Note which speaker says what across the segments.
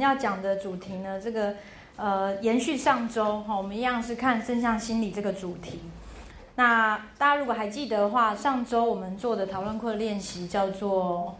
Speaker 1: 要讲的主题呢，这个呃延续上周哈，我们一样是看正向心理这个主题。那大家如果还记得的话，上周我们做的讨论课练习叫做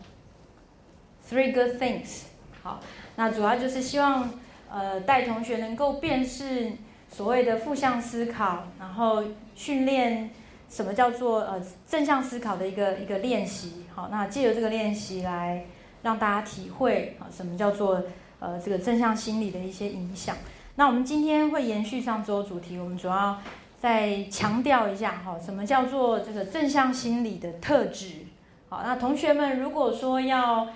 Speaker 1: Three Good Things。好，那主要就是希望呃带同学能够辨识所谓的负向思考，然后训练什么叫做呃正向思考的一个一个练习。好，那借由这个练习来。让大家体会啊，什么叫做呃这个正向心理的一些影响。那我们今天会延续上周主题，我们主要再强调一下哈，什么叫做这个正向心理的特质。好，那同学们如果说要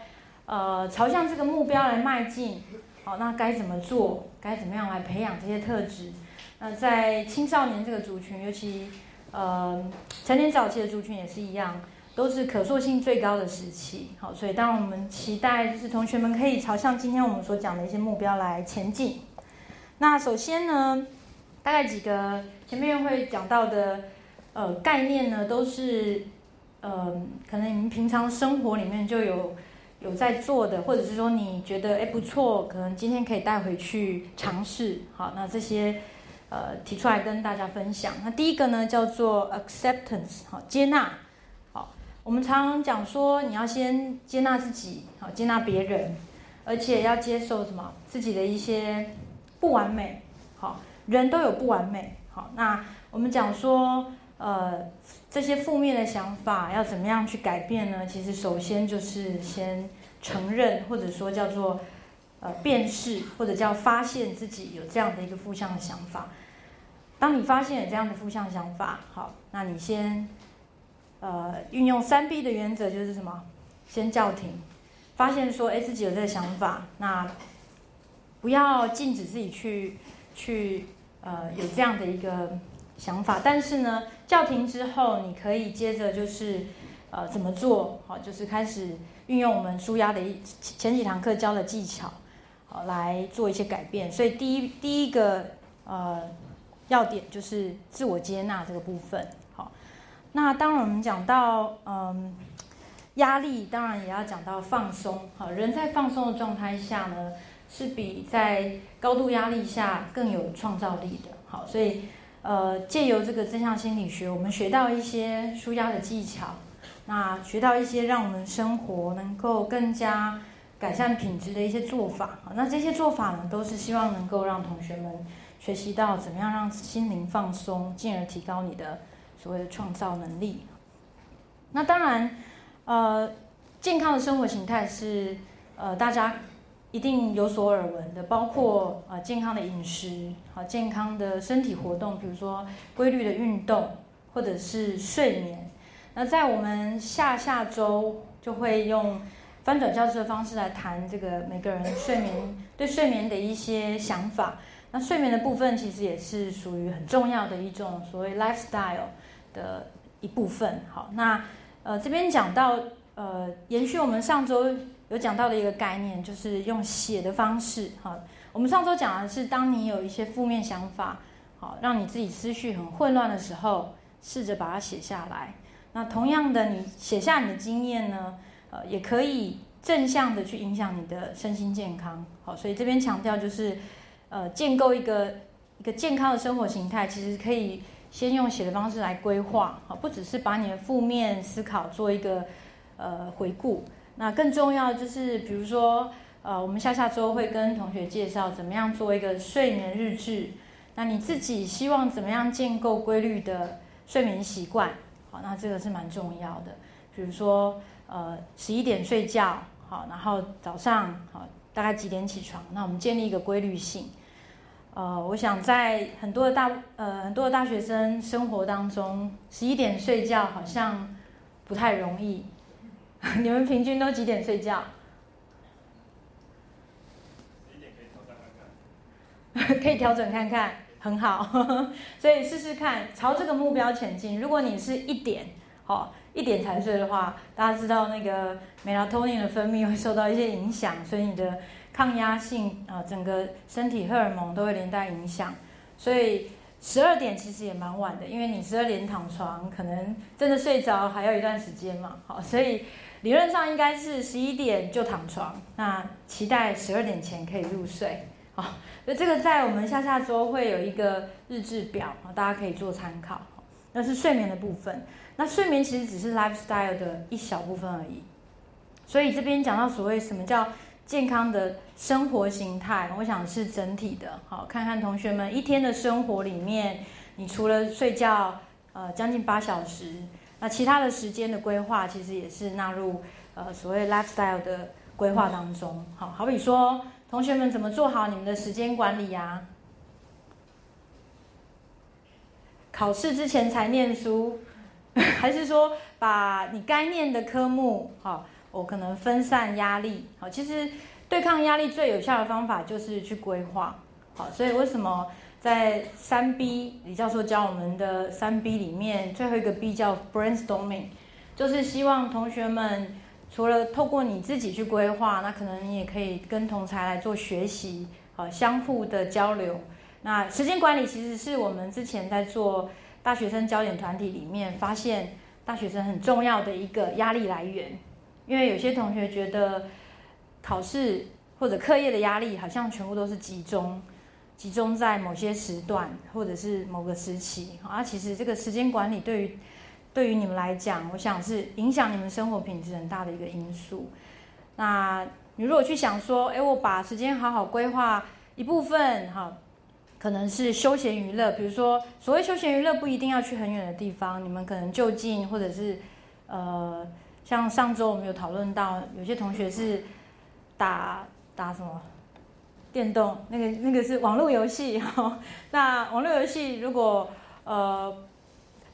Speaker 1: 呃朝向这个目标来迈进，好，那该怎么做？该怎么样来培养这些特质？那在青少年这个族群，尤其呃成年早期的族群也是一样。都是可塑性最高的时期，好，所以当我们期待就是同学们可以朝向今天我们所讲的一些目标来前进。那首先呢，大概几个前面会讲到的呃概念呢，都是呃可能你们平常生活里面就有有在做的，或者是说你觉得哎不错，可能今天可以带回去尝试。好，那这些呃提出来跟大家分享。那第一个呢叫做 acceptance，好，接纳。我们常常讲说，你要先接纳自己，好接纳别人，而且要接受什么自己的一些不完美，好人都有不完美，好那我们讲说，呃这些负面的想法要怎么样去改变呢？其实首先就是先承认，或者说叫做呃辨识，或者叫发现自己有这样的一个负向的想法。当你发现有这样的负向想法，好，那你先。呃，运用三 B 的原则就是什么？先叫停，发现说，哎，自己有这个想法，那不要禁止自己去去呃有这样的一个想法。但是呢，叫停之后，你可以接着就是呃怎么做？好，就是开始运用我们舒压的一前几堂课教的技巧，好来做一些改变。所以第一第一个呃要点就是自我接纳这个部分。那当，我们讲到嗯压力，当然也要讲到放松。好，人在放松的状态下呢，是比在高度压力下更有创造力的。好，所以呃，借由这个正向心理学，我们学到一些舒压的技巧，那学到一些让我们生活能够更加改善品质的一些做法。那这些做法呢，都是希望能够让同学们学习到怎么样让心灵放松，进而提高你的。所谓的创造能力，那当然，呃，健康的生活形态是呃大家一定有所耳闻的，包括呃健康的饮食，好健康的身体活动，比如说规律的运动，或者是睡眠。那在我们下下周就会用翻转教室的方式来谈这个每个人睡眠对睡眠的一些想法。那睡眠的部分其实也是属于很重要的一种所谓 lifestyle。的一部分，好，那呃这边讲到呃延续我们上周有讲到的一个概念，就是用写的方式，好，我们上周讲的是当你有一些负面想法，好，让你自己思绪很混乱的时候，试着把它写下来。那同样的，你写下你的经验呢，呃，也可以正向的去影响你的身心健康，好，所以这边强调就是呃建构一个一个健康的生活形态，其实可以。先用写的方式来规划，好，不只是把你的负面思考做一个呃回顾，那更重要就是，比如说，呃，我们下下周会跟同学介绍怎么样做一个睡眠日志，那你自己希望怎么样建构规律的睡眠习惯？好，那这个是蛮重要的，比如说，呃，十一点睡觉，好，然后早上好大概几点起床？那我们建立一个规律性。呃，我想在很多的大呃很多的大学生生活当中，十一点睡觉好像不太容易。你们平均都几点睡觉？
Speaker 2: 可以调整看看。
Speaker 1: 很好。所以试试看，朝这个目标前进。如果你是一点，好一点才睡的话，大家知道那个美拉托尼的分泌会受到一些影响，所以你的。抗压性啊，整个身体荷尔蒙都会连带影响，所以十二点其实也蛮晚的，因为你十二点躺床，可能真的睡着还要一段时间嘛。好，所以理论上应该是十一点就躺床，那期待十二点前可以入睡。好，那这个在我们下下周会有一个日志表，大家可以做参考。那是睡眠的部分，那睡眠其实只是 lifestyle 的一小部分而已。所以这边讲到所谓什么叫健康的生活形态，我想是整体的。好，看看同学们一天的生活里面，你除了睡觉，呃，将近八小时，那其他的时间的规划，其实也是纳入呃所谓 lifestyle 的规划当中。好，好比说，同学们怎么做好你们的时间管理呀？考试之前才念书，还是说把你该念的科目，好？我可能分散压力，好，其实对抗压力最有效的方法就是去规划，好，所以为什么在三 B 李教授教我们的三 B 里面，最后一个 B 叫 brainstorming，就是希望同学们除了透过你自己去规划，那可能你也可以跟同才来做学习，好，相互的交流。那时间管理其实是我们之前在做大学生焦点团体里面发现大学生很重要的一个压力来源。因为有些同学觉得考试或者课业的压力好像全部都是集中集中在某些时段或者是某个时期啊，其实这个时间管理对于对于你们来讲，我想是影响你们生活品质很大的一个因素。那你如果去想说，哎，我把时间好好规划一部分哈，可能是休闲娱乐，比如说所谓休闲娱乐不一定要去很远的地方，你们可能就近或者是呃。像上周我们有讨论到，有些同学是打打什么电动，那个那个是网络游戏哈。那网络游戏如果呃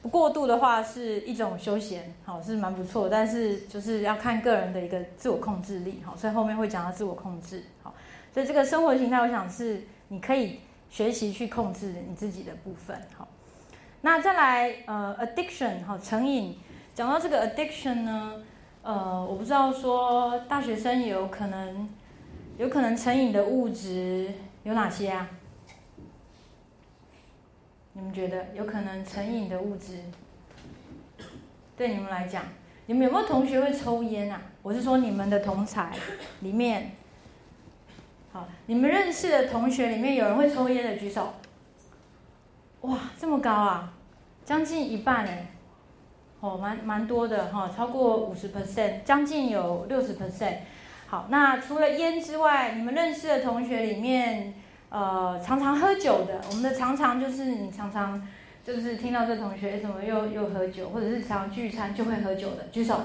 Speaker 1: 不过度的话，是一种休闲，好是蛮不错。但是就是要看个人的一个自我控制力，好，所以后面会讲到自我控制，好。所以这个生活形态，我想是你可以学习去控制你自己的部分，好。那再来呃，addiction 好成瘾。讲到这个 addiction 呢，呃，我不知道说大学生有可能有可能成瘾的物质有哪些啊？你们觉得有可能成瘾的物质对你们来讲，你们有没有同学会抽烟啊？我是说你们的同才里面，好，你们认识的同学里面有人会抽烟的举手。哇，这么高啊，将近一半哎。哦，蛮蛮多的哈，超过五十 percent，将近有六十 percent。好，那除了烟之外，你们认识的同学里面，呃，常常喝酒的，我们的常常就是你常常就是听到这同学怎么又又喝酒，或者是常聚餐就会喝酒的，举手。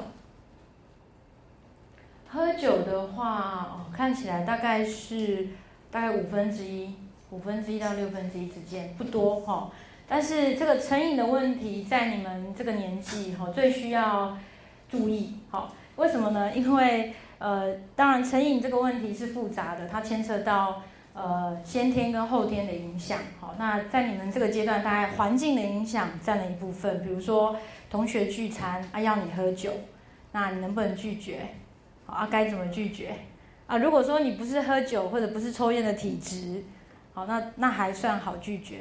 Speaker 1: 喝酒的话，哦，看起来大概是大概五分之一，五分之一到六分之一之间，不多哈。但是这个成瘾的问题，在你们这个年纪哈，最需要注意。好，为什么呢？因为呃，当然成瘾这个问题是复杂的，它牵涉到呃先天跟后天的影响。好，那在你们这个阶段，大概环境的影响占了一部分。比如说同学聚餐啊，要你喝酒，那你能不能拒绝？好啊，该怎么拒绝？啊，如果说你不是喝酒或者不是抽烟的体质，好，那那还算好拒绝。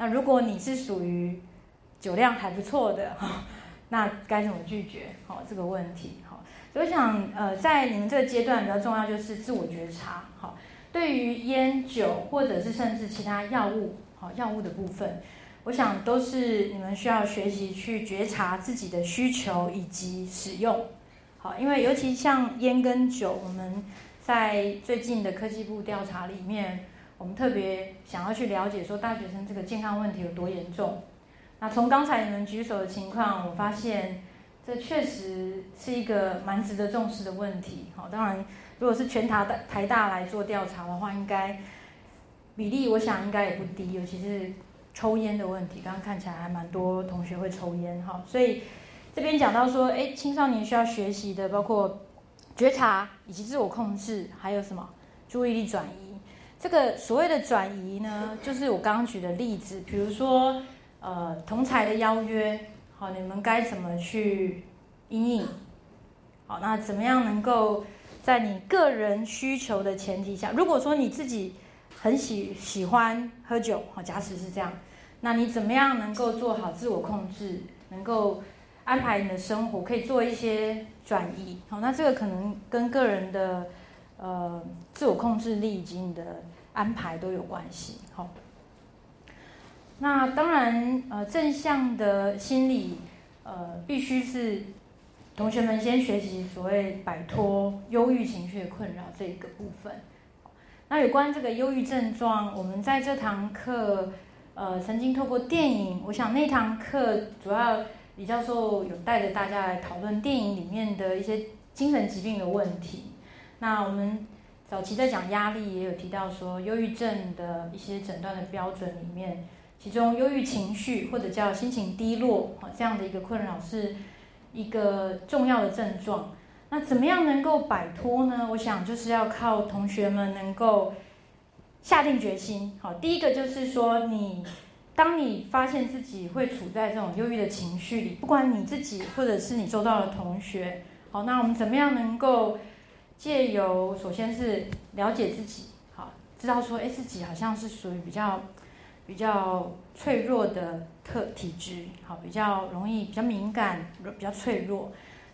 Speaker 1: 那如果你是属于酒量还不错的，那该怎么拒绝？好，这个问题好，所以我想呃，在你们这个阶段比较重要就是自我觉察。好，对于烟酒或者是甚至其他药物，好药物的部分，我想都是你们需要学习去觉察自己的需求以及使用。好，因为尤其像烟跟酒，我们在最近的科技部调查里面。我们特别想要去了解，说大学生这个健康问题有多严重。那从刚才你们举手的情况，我发现这确实是一个蛮值得重视的问题。好，当然，如果是全台大台大来做调查的话，应该比例我想应该也不低，尤其是抽烟的问题。刚刚看起来还蛮多同学会抽烟哈，所以这边讲到说，哎，青少年需要学习的包括觉察以及自我控制，还有什么注意力转移。这个所谓的转移呢，就是我刚刚举的例子，比如说，呃，同才的邀约，好，你们该怎么去应应？好，那怎么样能够在你个人需求的前提下，如果说你自己很喜喜欢喝酒，好，假使是这样，那你怎么样能够做好自我控制，能够安排你的生活，可以做一些转移？好，那这个可能跟个人的呃自我控制力以及你的安排都有关系。好，那当然呃正向的心理呃必须是同学们先学习所谓摆脱忧郁情绪的困扰这一个部分。那有关这个忧郁症状，我们在这堂课。呃，曾经透过电影，我想那堂课主要李教授有带着大家来讨论电影里面的一些精神疾病的问题。那我们早期在讲压力，也有提到说，忧郁症的一些诊断的标准里面，其中忧郁情绪或者叫心情低落啊这样的一个困扰是一个重要的症状。那怎么样能够摆脱呢？我想就是要靠同学们能够。下定决心，好，第一个就是说，你当你发现自己会处在这种忧郁的情绪里，不管你自己或者是你周遭的同学，好，那我们怎么样能够借由首先是了解自己，好，知道说，哎，自己好像是属于比较比较脆弱的特体质，好，比较容易比较敏感，比较脆弱。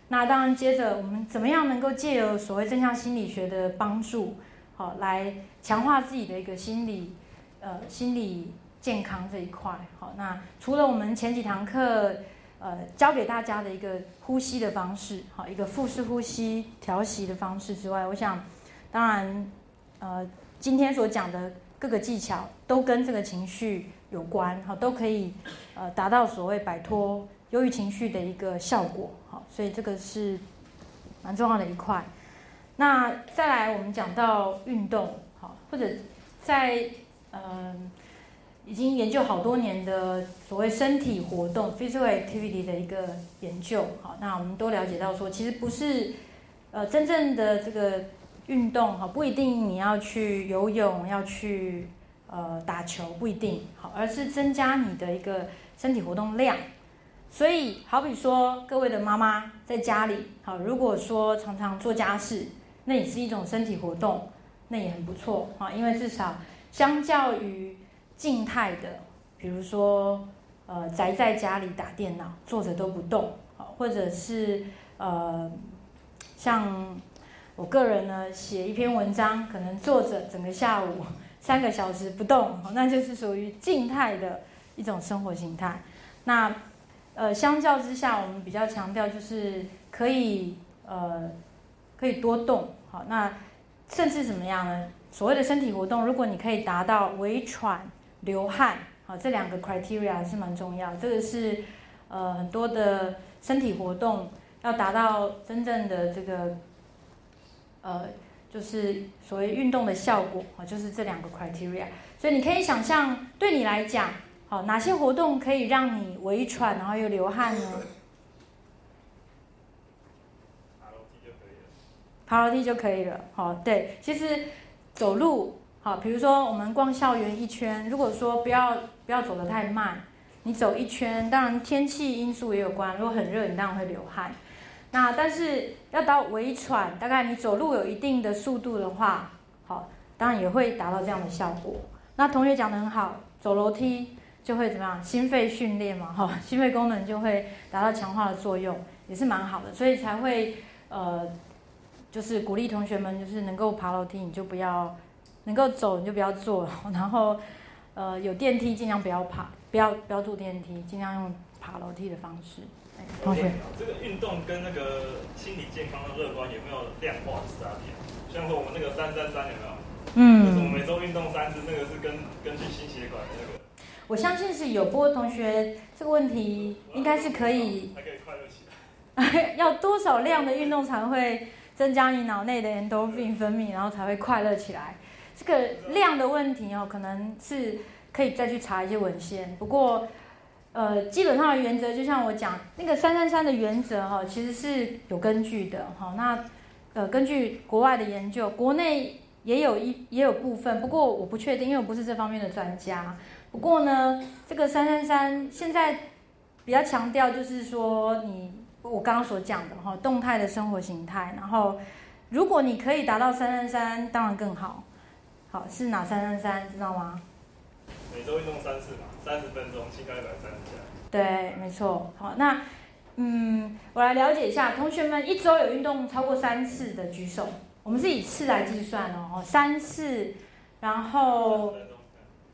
Speaker 1: 那当然，接着我们怎么样能够借由所谓正向心理学的帮助？好，来强化自己的一个心理，呃，心理健康这一块。好，那除了我们前几堂课，呃，教给大家的一个呼吸的方式，好，一个腹式呼吸调息的方式之外，我想，当然，呃，今天所讲的各个技巧都跟这个情绪有关，好，都可以，呃，达到所谓摆脱忧郁情绪的一个效果。好，所以这个是蛮重要的一块。那再来，我们讲到运动，好，或者在嗯，已经研究好多年的所谓身体活动 （physical activity） 的一个研究，好，那我们都了解到说，其实不是呃真正的这个运动，哈，不一定你要去游泳，要去呃打球，不一定好，而是增加你的一个身体活动量。所以，好比说各位的妈妈在家里，好，如果说常常做家事。那也是一种身体活动，那也很不错啊，因为至少相较于静态的，比如说呃宅在家里打电脑，坐着都不动，或者是呃像我个人呢写一篇文章，可能坐着整个下午 三个小时不动，那就是属于静态的一种生活形态。那呃相较之下，我们比较强调就是可以呃可以多动。好，那甚至怎么样呢？所谓的身体活动，如果你可以达到微喘、流汗，好，这两个 criteria 还是蛮重要。这个是呃很多的身体活动要达到真正的这个呃，就是所谓运动的效果啊，就是这两个 criteria。所以你可以想象，对你来讲，好，哪些活动可以让你微喘，然后又流汗呢？爬楼梯就可以了，好，对，其实走路，好，比如说我们逛校园一圈，如果说不要不要走得太慢，你走一圈，当然天气因素也有关，如果很热，你当然会流汗，那但是要到微喘，大概你走路有一定的速度的话，好，当然也会达到这样的效果。那同学讲得很好，走楼梯就会怎么样？心肺训练嘛，哈，心肺功能就会达到强化的作用，也是蛮好的，所以才会呃。就是鼓励同学们，就是能够爬楼梯，你就不要；能够走，你就不要坐。然后，呃，有电梯尽量不要爬，不要不要坐电梯，尽量用爬楼梯的方式。
Speaker 2: 同学，这个运动跟那个心理健康的乐观有没有量化的差别？像说我们那个三三三有没有？嗯，就是我们每周运动三次，那个是根根据心血管的那个。
Speaker 1: 我相信是有，不过同学这个问题应该是可
Speaker 2: 以。还可以快乐起
Speaker 1: 来。要多少量的运动才会？增加你脑内的 endorphin 分泌，然后才会快乐起来。这个量的问题哦，可能是可以再去查一些文献。不过，呃，基本上的原则就像我讲那个三三三的原则哈，其实是有根据的哈。那呃，根据国外的研究，国内也有一也有部分，不过我不确定，因为我不是这方面的专家。不过呢，这个三三三现在比较强调就是说你。我刚刚所讲的哈，动态的生活形态，然后如果你可以达到三三三，当然更好。好，是哪三三三？知道吗？
Speaker 2: 每周运动三次嘛，三十分钟，膝盖一百三十下。
Speaker 1: 对，没错。好，那嗯，我来了解一下，同学们一周有运动超过三次的举手。我们是以次来计算哦，三次，然后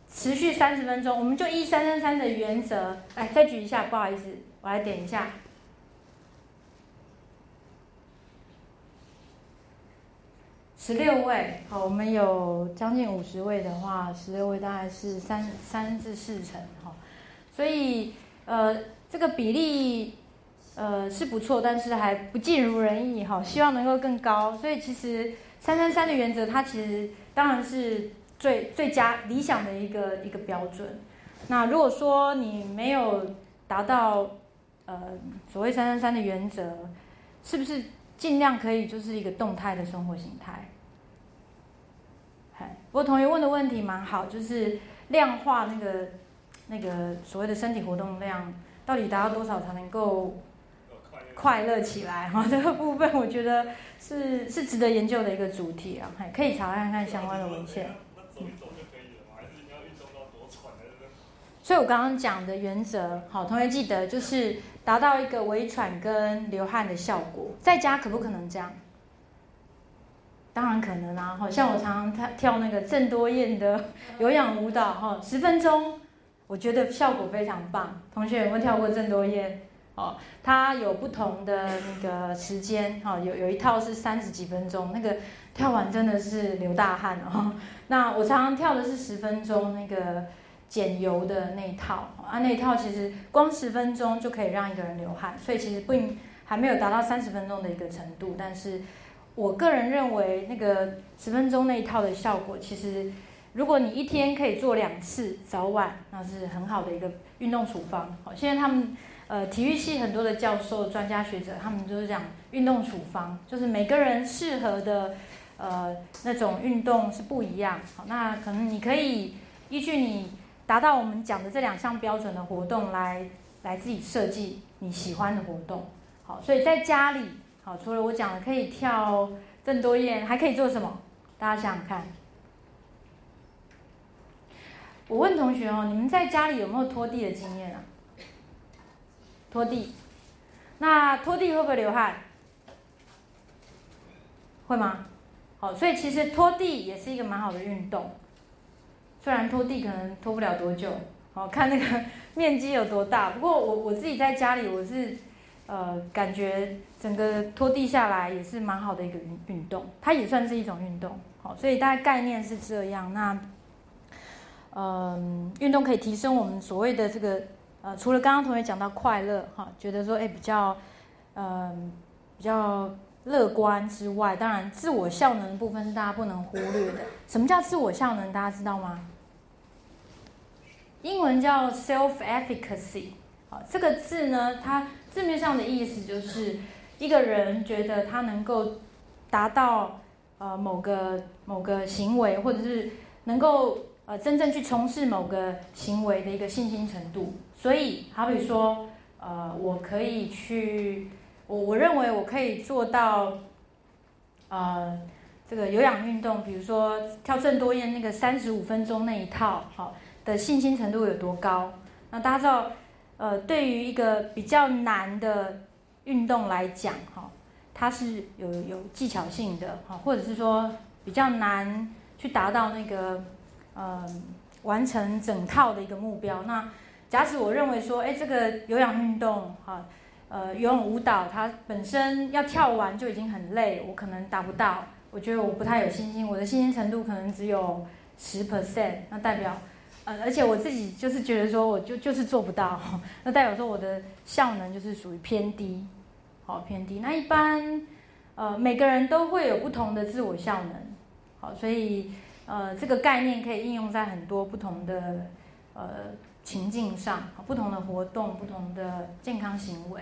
Speaker 1: 持续三十分钟，我们就一三三三的原则。来，再举一下，不好意思，我来点一下。十六位，好，我们有将近五十位的话，十六位大概是三三至四成，哈，所以呃，这个比例呃是不错，但是还不尽如人意，哈，希望能够更高。所以其实三三三的原则，它其实当然是最最佳理想的一个一个标准。那如果说你没有达到呃所谓三三三的原则，是不是尽量可以就是一个动态的生活形态？不过同学问的问题蛮好，就是量化那个那个所谓的身体活动量，到底达到多少才能够快乐起来？哈，这个部分我觉得是是值得研究的一个主题啊，可以查看看相关的文献。所以我刚刚讲的原则，好，同学记得就是达到一个微喘跟流汗的效果，在家可不可能这样？当然可能啊，哈，像我常常跳跳那个郑多燕的有氧舞蹈，哈，十分钟，我觉得效果非常棒。同学有没有跳过郑多燕？哦，它有不同的那个时间，哈，有有一套是三十几分钟，那个跳完真的是流大汗哦。那我常常跳的是十分钟那个减油的那一套，啊，那一套其实光十分钟就可以让一个人流汗，所以其实不还没有达到三十分钟的一个程度，但是。我个人认为，那个十分钟那一套的效果，其实如果你一天可以做两次早晚，那是很好的一个运动处方。好，现在他们呃体育系很多的教授、专家学者，他们都是讲运动处方，就是每个人适合的呃那种运动是不一样。好，那可能你可以依据你达到我们讲的这两项标准的活动来来自己设计你喜欢的活动。好，所以在家里。好，除了我讲的可以跳郑多燕，还可以做什么？大家想想看。我问同学哦，你们在家里有没有拖地的经验啊？拖地，那拖地会不会流汗？会吗？好，所以其实拖地也是一个蛮好的运动。虽然拖地可能拖不了多久，好 看那个 面积有多大。不过我我自己在家里，我是。呃，感觉整个拖地下来也是蛮好的一个运运动，它也算是一种运动，好，所以大概概念是这样。那，嗯，运动可以提升我们所谓的这个，呃，除了刚刚同学讲到快乐哈，觉得说哎比较，嗯，比较乐观之外，当然自我效能的部分是大家不能忽略的。什么叫自我效能？大家知道吗？英文叫 self efficacy。好，这个字呢，它字面上的意思就是一个人觉得他能够达到呃某个某个行为，或者是能够呃真正去从事某个行为的一个信心程度。所以，好比说，呃，我可以去，我我认为我可以做到，呃，这个有氧运动，比如说跳郑多燕那个三十五分钟那一套，好，的信心程度有多高？那大家知道。呃，对于一个比较难的运动来讲，哈，它是有有技巧性的，哈，或者是说比较难去达到那个，呃，完成整套的一个目标。那假使我认为说，哎，这个有氧运动，哈，呃，游泳舞蹈，它本身要跳完就已经很累，我可能达不到，我觉得我不太有信心，我的信心程度可能只有十 percent，那代表。呃，而且我自己就是觉得说，我就就是做不到，那代表说我的效能就是属于偏低，好偏低。那一般，呃，每个人都会有不同的自我效能，好，所以呃，这个概念可以应用在很多不同的呃情境上，不同的活动，不同的健康行为，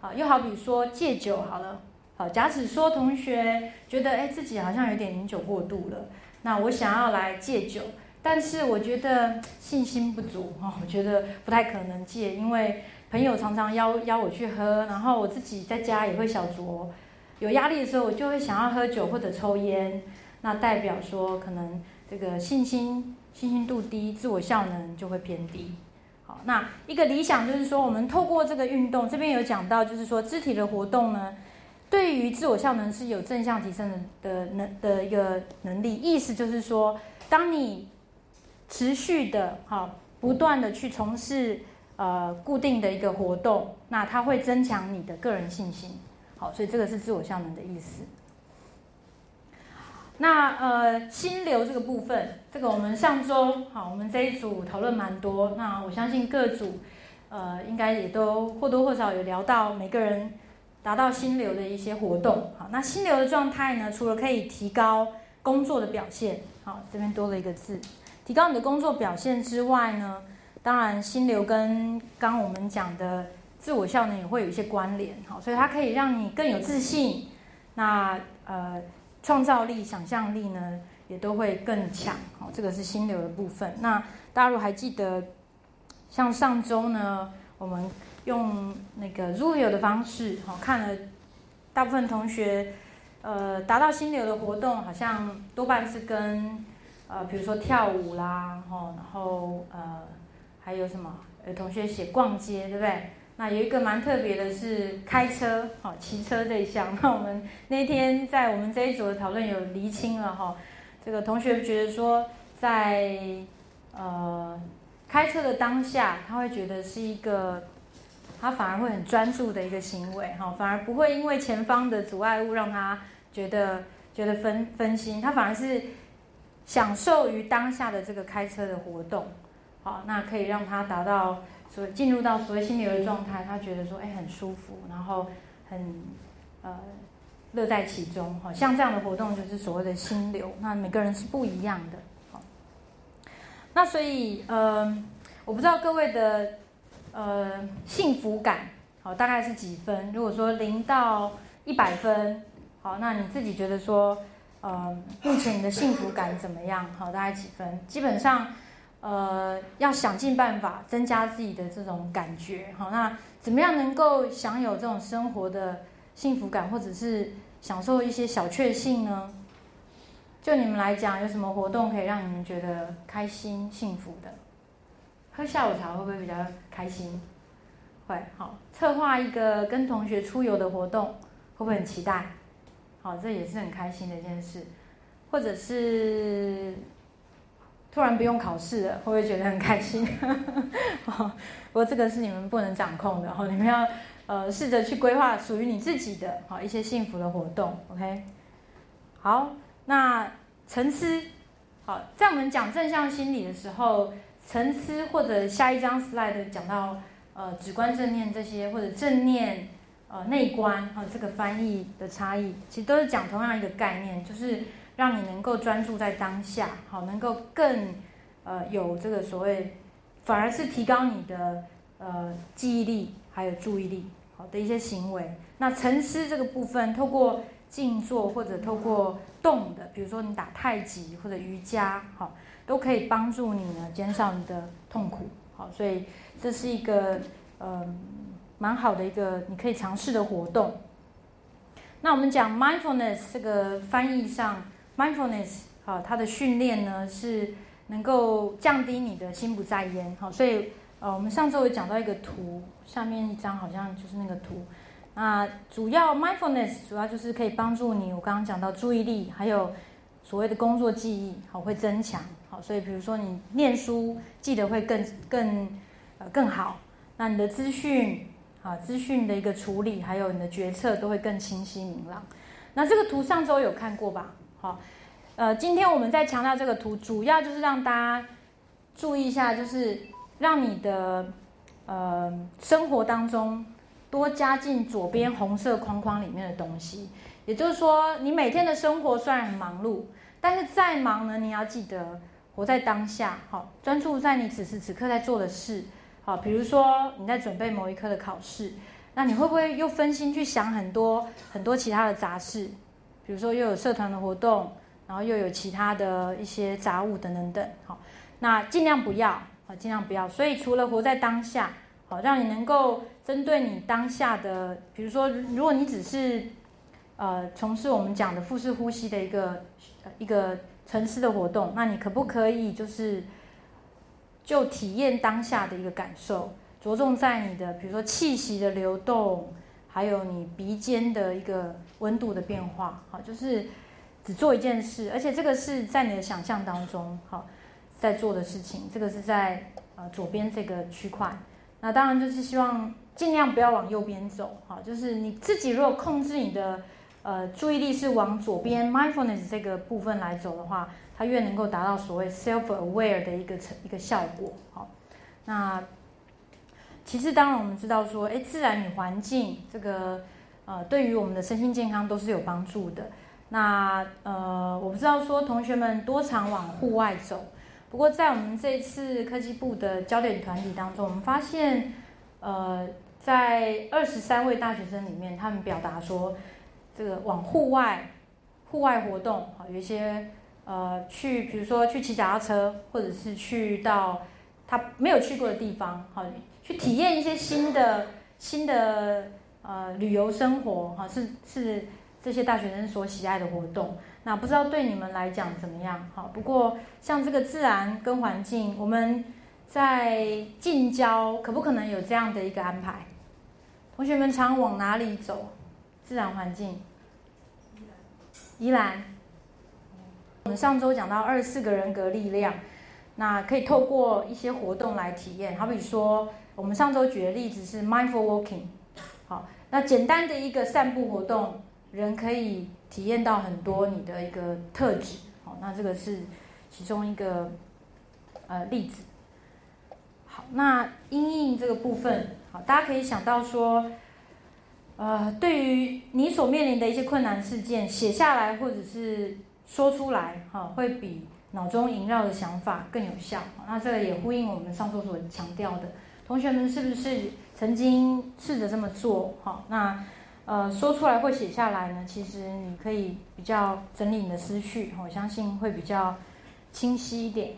Speaker 1: 好，又好比说戒酒好了，好，假使说同学觉得哎自己好像有点饮酒过度了，那我想要来戒酒。但是我觉得信心不足哈，我觉得不太可能戒，因为朋友常常邀邀我去喝，然后我自己在家也会小酌，有压力的时候我就会想要喝酒或者抽烟，那代表说可能这个信心信心度低，自我效能就会偏低。好，那一个理想就是说，我们透过这个运动，这边有讲到，就是说肢体的活动呢，对于自我效能是有正向提升的的能的一个能力。意思就是说，当你持续的哈，不断的去从事呃固定的一个活动，那它会增强你的个人信心。好，所以这个是自我效能的意思。那呃，心流这个部分，这个我们上周好，我们这一组讨论蛮多。那我相信各组呃，应该也都或多或少有聊到每个人达到心流的一些活动。好，那心流的状态呢，除了可以提高工作的表现，好，这边多了一个字，提高你的工作表现之外呢，当然心流跟刚我们讲的自我效能也会有一些关联。好，所以它可以让你更有自信。那呃。创造力、想象力呢，也都会更强。好，这个是心流的部分。那大家如果还记得，像上周呢，我们用那个 Zoo 游的方式，好看了大部分同学，呃，达到心流的活动，好像多半是跟呃，比如说跳舞啦，吼，然后呃，还有什么？有同学写逛街，对不对？那有一个蛮特别的是开车，好骑车这一项。那我们那天在我们这一组的讨论有厘清了哈，这个同学觉得说，在呃开车的当下，他会觉得是一个，他反而会很专注的一个行为哈，反而不会因为前方的阻碍物让他觉得觉得分分心，他反而是享受于当下的这个开车的活动，好，那可以让他达到。所进入到所谓心流的状态，他觉得说，哎，很舒服，然后很呃乐在其中，哈，像这样的活动就是所谓的心流。那每个人是不一样的，好。那所以，呃，我不知道各位的呃幸福感，好，大概是几分？如果说零到一百分，好，那你自己觉得说，呃，目前你的幸福感怎么样？好，大概几分？基本上。呃，要想尽办法增加自己的这种感觉，好，那怎么样能够享有这种生活的幸福感，或者是享受一些小确幸呢？就你们来讲，有什么活动可以让你们觉得开心、幸福的？喝下午茶会不会比较开心？会，好，策划一个跟同学出游的活动，会不会很期待？好，这也是很开心的一件事，或者是。突然不用考试了，会不会觉得很开心？不过这个是你们不能掌控的，哈，你们要呃试着去规划属于你自己的好一些幸福的活动，OK？好，那沉思，好，在我们讲正向心理的时候，沉思或者下一张 slide 讲到呃直观正念这些，或者正念呃内观哈这个翻译的差异，其实都是讲同样一个概念，就是。让你能够专注在当下，好，能够更呃有这个所谓，反而是提高你的呃记忆力还有注意力，好的一些行为。那沉思这个部分，透过静坐或者透过动的，比如说你打太极或者瑜伽，好，都可以帮助你呢减少你的痛苦，好，所以这是一个呃蛮好的一个你可以尝试的活动。那我们讲 mindfulness 这个翻译上。Mindfulness，好，它的训练呢是能够降低你的心不在焉，好，所以呃，我们上周有讲到一个图，下面一张好像就是那个图，那主要 Mindfulness 主要就是可以帮助你，我刚刚讲到注意力，还有所谓的工作记忆，好，会增强，好，所以比如说你念书记得会更更呃更好，那你的资讯啊资讯的一个处理，还有你的决策都会更清晰明朗。那这个图上周有看过吧？好，呃，今天我们在强调这个图，主要就是让大家注意一下，就是让你的呃生活当中多加进左边红色框框里面的东西。也就是说，你每天的生活虽然很忙碌，但是再忙呢，你要记得活在当下，好，专注在你此时此刻在做的事。啊，比如说你在准备某一科的考试，那你会不会又分心去想很多很多其他的杂事？比如说又有社团的活动，然后又有其他的一些杂物等等等，好，那尽量不要，啊，尽量不要。所以除了活在当下，好，让你能够针对你当下的，比如说，如果你只是呃从事我们讲的腹式呼吸的一个一个沉思的活动，那你可不可以就是就体验当下的一个感受，着重在你的比如说气息的流动，还有你鼻尖的一个温度的变化，好，就是只做一件事，而且这个是在你的想象当中，好，在做的事情，这个是在呃左边这个区块，那当然就是希望尽量不要往右边走，好，就是你自己如果控制你的。呃，注意力是往左边 mindfulness 这个部分来走的话，它越能够达到所谓 self-aware 的一个成一个效果。好，那其实当然我们知道说，哎，自然与环境这个呃，对于我们的身心健康都是有帮助的。那呃，我不知道说同学们多常往户外走，不过在我们这次科技部的焦点团体当中，我们发现，呃，在二十三位大学生里面，他们表达说。这个往户外，户外活动啊，有一些呃，去比如说去骑脚踏车，或者是去到他没有去过的地方，好，去体验一些新的新的呃旅游生活，哈，是是这些大学生所喜爱的活动。那不知道对你们来讲怎么样？好，不过像这个自然跟环境，我们在近郊可不可能有这样的一个安排？同学们常往哪里走？自然环境？宜兰，我们上周讲到二十四个人格力量，那可以透过一些活动来体验。好比说，我们上周举的例子是 mindful walking，好，那简单的一个散步活动，人可以体验到很多你的一个特质。好，那这个是其中一个呃例子。好，那阴影这个部分，好，大家可以想到说。呃，对于你所面临的一些困难事件，写下来或者是说出来，哈，会比脑中萦绕的想法更有效。那这个也呼应我们上周所强调的，同学们是不是曾经试着这么做？哈，那呃，说出来或写下来呢？其实你可以比较整理你的思绪，我相信会比较清晰一点。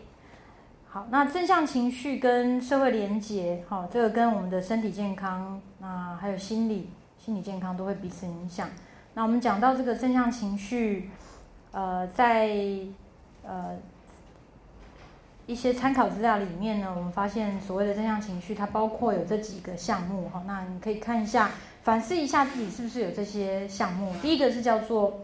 Speaker 1: 好，那正向情绪跟社会连结，哈，这个跟我们的身体健康，那还有心理。心理健康都会彼此影响。那我们讲到这个正向情绪，呃，在呃一些参考资料里面呢，我们发现所谓的正向情绪，它包括有这几个项目哈。那你可以看一下，反思一下自己是不是有这些项目。第一个是叫做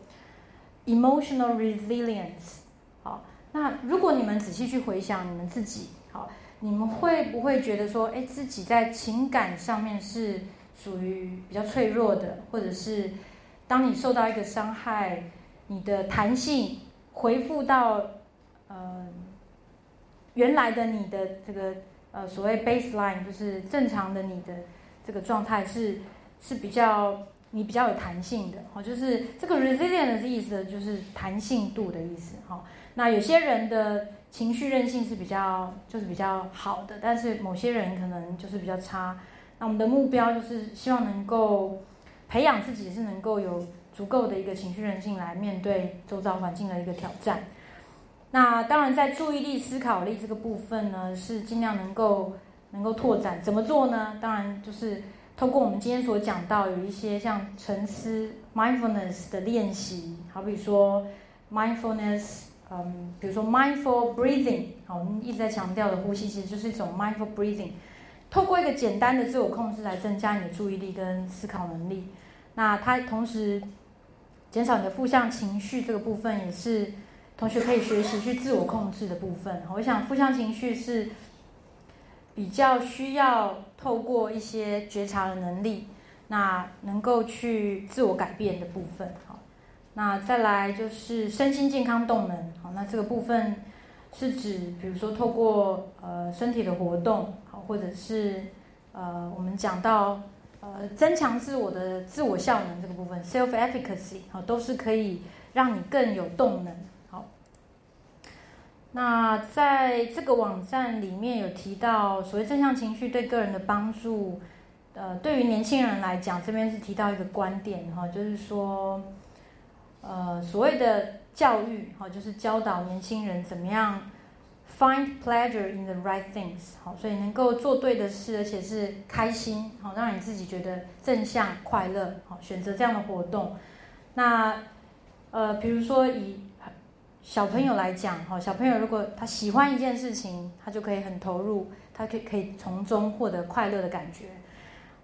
Speaker 1: emotional resilience。好，那如果你们仔细去回想你们自己，好，你们会不会觉得说，哎，自己在情感上面是？属于比较脆弱的，或者是当你受到一个伤害，你的弹性回复到呃原来的你的这个呃所谓 baseline，就是正常的你的这个状态是是比较你比较有弹性的哦，就是这个 resilient 的意思就是弹性度的意思哈。那有些人的情绪韧性是比较就是比较好的，但是某些人可能就是比较差。那我们的目标就是希望能够培养自己是能够有足够的一个情绪韧性来面对周遭环境的一个挑战。那当然在注意力、思考力这个部分呢，是尽量能够能够拓展。怎么做呢？当然就是通过我们今天所讲到有一些像沉思 （mindfulness） 的练习，好比说 mindfulness，嗯，比如说 mindful breathing，好，我们一直在强调的呼吸其实就是一种 mindful breathing。透过一个简单的自我控制来增加你的注意力跟思考能力，那它同时减少你的负向情绪这个部分也是同学可以学习去自我控制的部分。我想负向情绪是比较需要透过一些觉察的能力，那能够去自我改变的部分。好，那再来就是身心健康动能。好，那这个部分是指比如说透过呃身体的活动。好或者是呃，我们讲到呃，增强自我的自我效能这个部分，self efficacy，好，都是可以让你更有动能。好，那在这个网站里面有提到所谓正向情绪对个人的帮助，呃，对于年轻人来讲，这边是提到一个观点哈，就是说，呃，所谓的教育哈，就是教导年轻人怎么样。Find pleasure in the right things，好，所以能够做对的事，而且是开心，好，让你自己觉得正向快乐，好，选择这样的活动。那，呃，比如说以小朋友来讲，哈，小朋友如果他喜欢一件事情，他就可以很投入，他可以可以从中获得快乐的感觉，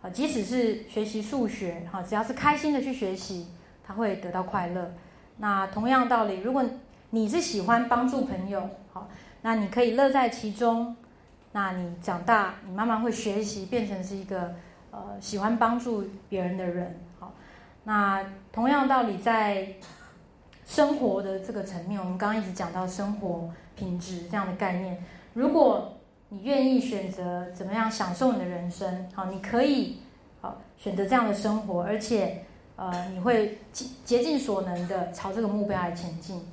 Speaker 1: 啊，即使是学习数学，哈，只要是开心的去学习，他会得到快乐。那同样道理，如果你是喜欢帮助朋友，好，那你可以乐在其中。那你长大，你慢慢会学习，变成是一个呃喜欢帮助别人的人。好，那同样道理，在生活的这个层面，我们刚刚一直讲到生活品质这样的概念。如果你愿意选择怎么样享受你的人生，好，你可以好选择这样的生活，而且呃你会竭竭尽所能的朝这个目标来前进。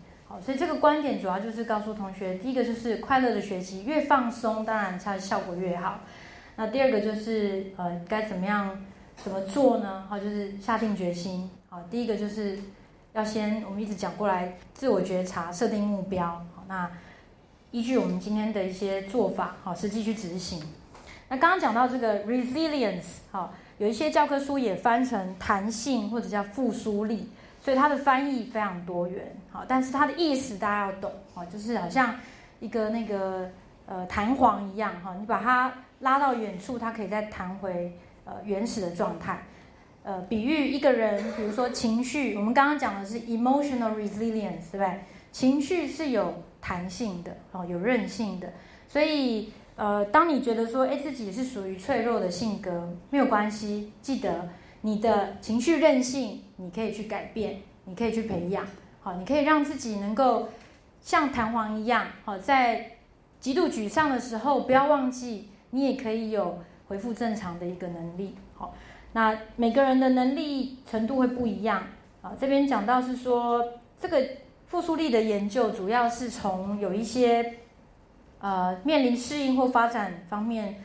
Speaker 1: 所以这个观点主要就是告诉同学，第一个就是快乐的学习，越放松，当然它的效果越好。那第二个就是呃，该怎么样怎么做呢？好，就是下定决心。好，第一个就是要先我们一直讲过来，自我觉察，设定目标。好，那依据我们今天的一些做法，好，实际去执行。那刚刚讲到这个 resilience，好，有一些教科书也翻成弹性或者叫复苏力。所以它的翻译非常多元，好，但是它的意思大家要懂，哦，就是好像一个那个呃弹簧一样，哈，你把它拉到远处，它可以再弹回呃原始的状态，呃，比喻一个人，比如说情绪，我们刚刚讲的是 emotional resilience，对不对？情绪是有弹性的，哦，有韧性的，所以呃，当你觉得说，哎，自己是属于脆弱的性格，没有关系，记得。你的情绪韧性，你可以去改变，你可以去培养，好，你可以让自己能够像弹簧一样，好，在极度沮丧的时候，不要忘记，你也可以有恢复正常的一个能力，好，那每个人的能力程度会不一样，啊，这边讲到是说，这个复苏力的研究主要是从有一些呃面临适应或发展方面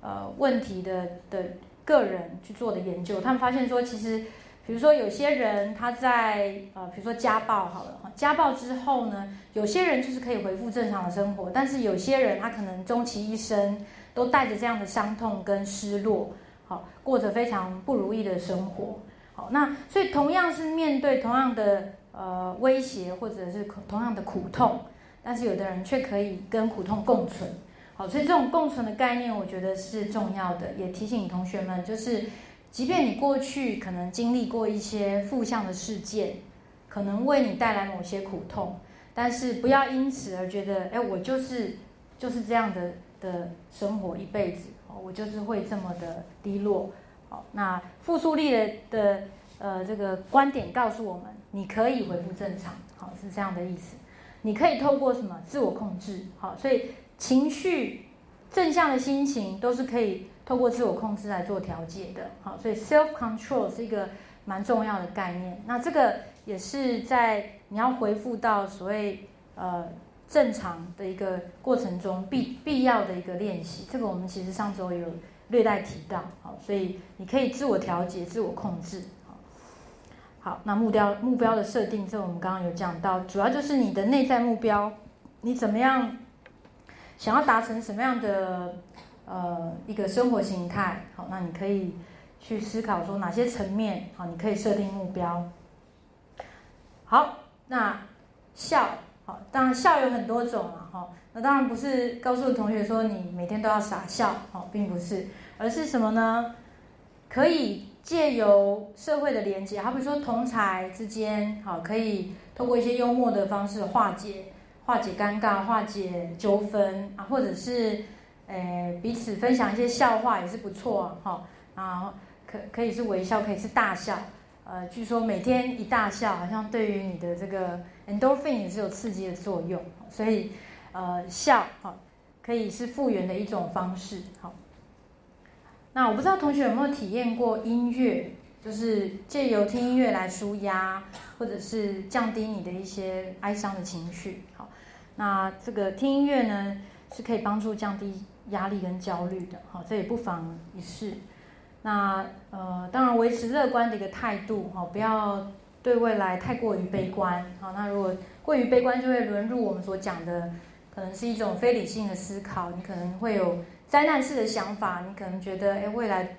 Speaker 1: 呃问题的的。个人去做的研究，他们发现说，其实，比如说有些人他在呃，比如说家暴好了，家暴之后呢，有些人就是可以恢复正常的生活，但是有些人他可能终其一生都带着这样的伤痛跟失落，好，过着非常不如意的生活。好，那所以同样是面对同样的呃威胁或者是同样的苦痛，但是有的人却可以跟苦痛共存。好，所以这种共存的概念，我觉得是重要的，也提醒同学们，就是，即便你过去可能经历过一些负向的事件，可能为你带来某些苦痛，但是不要因此而觉得，哎，我就是就是这样的的生活一辈子，哦，我就是会这么的低落。好，那复苏力的的呃这个观点告诉我们，你可以恢复正常，好，是这样的意思。你可以透过什么自我控制，好，所以。情绪正向的心情都是可以透过自我控制来做调节的，好，所以 self control 是一个蛮重要的概念。那这个也是在你要恢复到所谓呃正常的一个过程中必必要的一个练习。这个我们其实上周有略带提到，好，所以你可以自我调节、自我控制，好。好，那目标目标的设定，这我们刚刚有讲到，主要就是你的内在目标，你怎么样？想要达成什么样的呃一个生活形态？好，那你可以去思考说哪些层面好，你可以设定目标。好，那笑好，当然笑有很多种嘛，哈，那当然不是告诉同学说你每天都要傻笑，好，并不是，而是什么呢？可以借由社会的连接，好比如说同才之间，好，可以通过一些幽默的方式化解。化解尴尬，化解纠纷啊，或者是，诶彼此分享一些笑话也是不错哈啊，可可以是微笑，可以是大笑，呃，据说每天一大笑，好像对于你的这个 endorphin 也是有刺激的作用，所以呃笑好可以是复原的一种方式好。那我不知道同学有没有体验过音乐，就是借由听音乐来舒压，或者是降低你的一些哀伤的情绪好。那这个听音乐呢，是可以帮助降低压力跟焦虑的，好，这也不妨一试。那呃，当然维持乐观的一个态度，哈，不要对未来太过于悲观，好，那如果过于悲观，就会沦入我们所讲的，可能是一种非理性的思考，你可能会有灾难式的想法，你可能觉得，哎，未来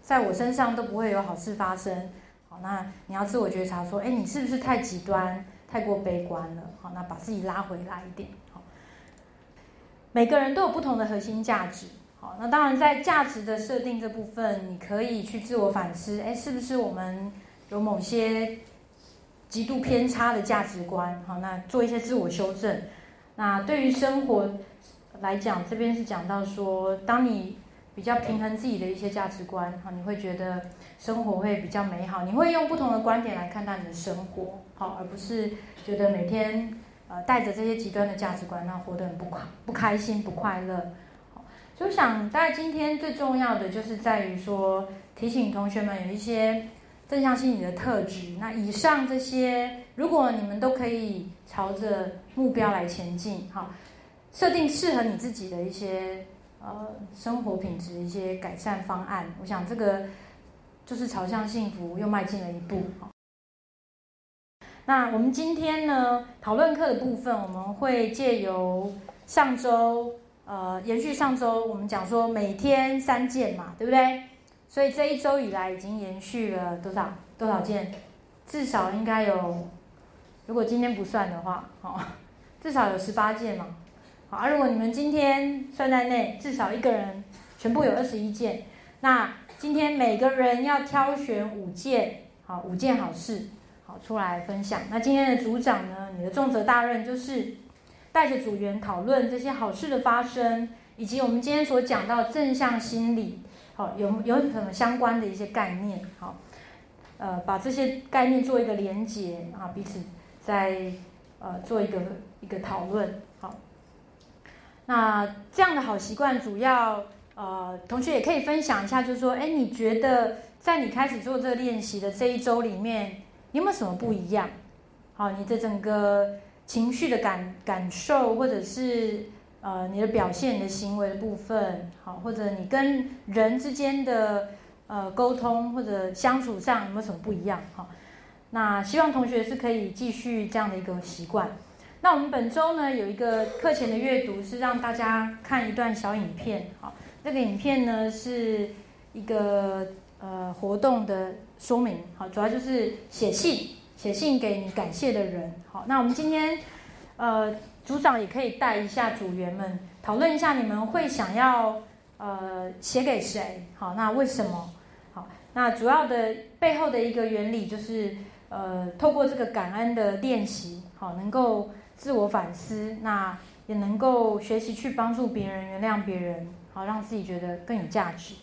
Speaker 1: 在我身上都不会有好事发生，好，那你要自我觉察，说，哎，你是不是太极端？太过悲观了，好，那把自己拉回来一点，每个人都有不同的核心价值，好，那当然在价值的设定这部分，你可以去自我反思，哎，是不是我们有某些极度偏差的价值观，好，那做一些自我修正。那对于生活来讲，这边是讲到说，当你比较平衡自己的一些价值观，哈，你会觉得生活会比较美好。你会用不同的观点来看待你的生活，好，而不是觉得每天呃带着这些极端的价值观，那活得很不快、不开心、不快乐。好，就想大概今天最重要的就是在于说，提醒同学们有一些正向心理的特质。那以上这些。如果你们都可以朝着目标来前进，好，设定适合你自己的一些呃生活品质一些改善方案，我想这个就是朝向幸福又迈进了一步。那我们今天呢讨论课的部分，我们会借由上周呃延续上周我们讲说每天三件嘛，对不对？所以这一周以来已经延续了多少多少件？至少应该有。如果今天不算的话，好，至少有十八件嘛，好啊。如果你们今天算在内，至少一个人全部有二十一件。那今天每个人要挑选五件，好，五件好事，出来分享。那今天的组长呢，你的重责大任就是带着组员讨论这些好事的发生，以及我们今天所讲到正向心理，好有有什么相关的一些概念，好，呃，把这些概念做一个连结啊，彼此。在呃做一个一个讨论，好。那这样的好习惯，主要呃同学也可以分享一下，就是说，哎，你觉得在你开始做这个练习的这一周里面，有没有什么不一样？好，你的整个情绪的感感受，或者是呃你的表现、你的行为的部分，好，或者你跟人之间的呃沟通或者相处上有没有什么不一样？好。那希望同学是可以继续这样的一个习惯。那我们本周呢有一个课前的阅读，是让大家看一段小影片。好，那个影片呢是一个呃活动的说明。好，主要就是写信，写信给你感谢的人。好，那我们今天呃组长也可以带一下组员们讨论一下，你们会想要呃写给谁？好，那为什么？好，那主要的背后的一个原理就是。呃，透过这个感恩的练习，好，能够自我反思，那也能够学习去帮助别人，原谅别人，好，让自己觉得更有价值。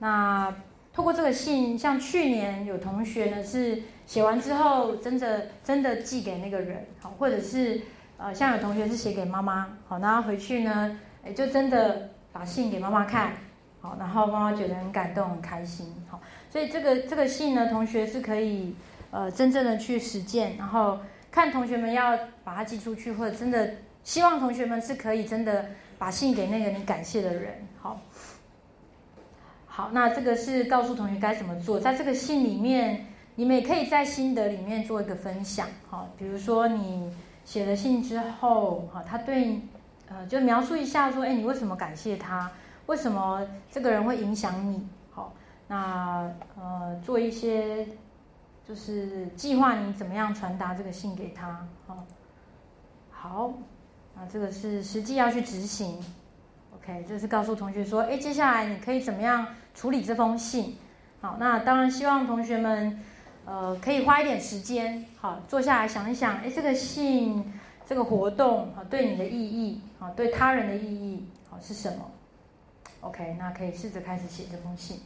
Speaker 1: 那透过这个信，像去年有同学呢是写完之后，真的真的寄给那个人，好，或者是呃，像有同学是写给妈妈，好，然后回去呢，哎，就真的把信给妈妈看，好，然后妈妈觉得很感动，很开心，好，所以这个这个信呢，同学是可以。呃，真正的去实践，然后看同学们要把它寄出去，或者真的希望同学们是可以真的把信给那个你感谢的人。好，那这个是告诉同学该怎么做。在这个信里面，你们也可以在心得里面做一个分享。好，比如说你写了信之后，哈，他对，呃，就描述一下说，哎，你为什么感谢他？为什么这个人会影响你？好，那呃，做一些。就是计划你怎么样传达这个信给他，好，好，那这个是实际要去执行，OK，就是告诉同学说，哎，接下来你可以怎么样处理这封信，好，那当然希望同学们，呃，可以花一点时间，好，坐下来想一想，哎，这个信这个活动啊，对你的意义啊，对他人的意义好是什么？OK，那可以试着开始写这封信。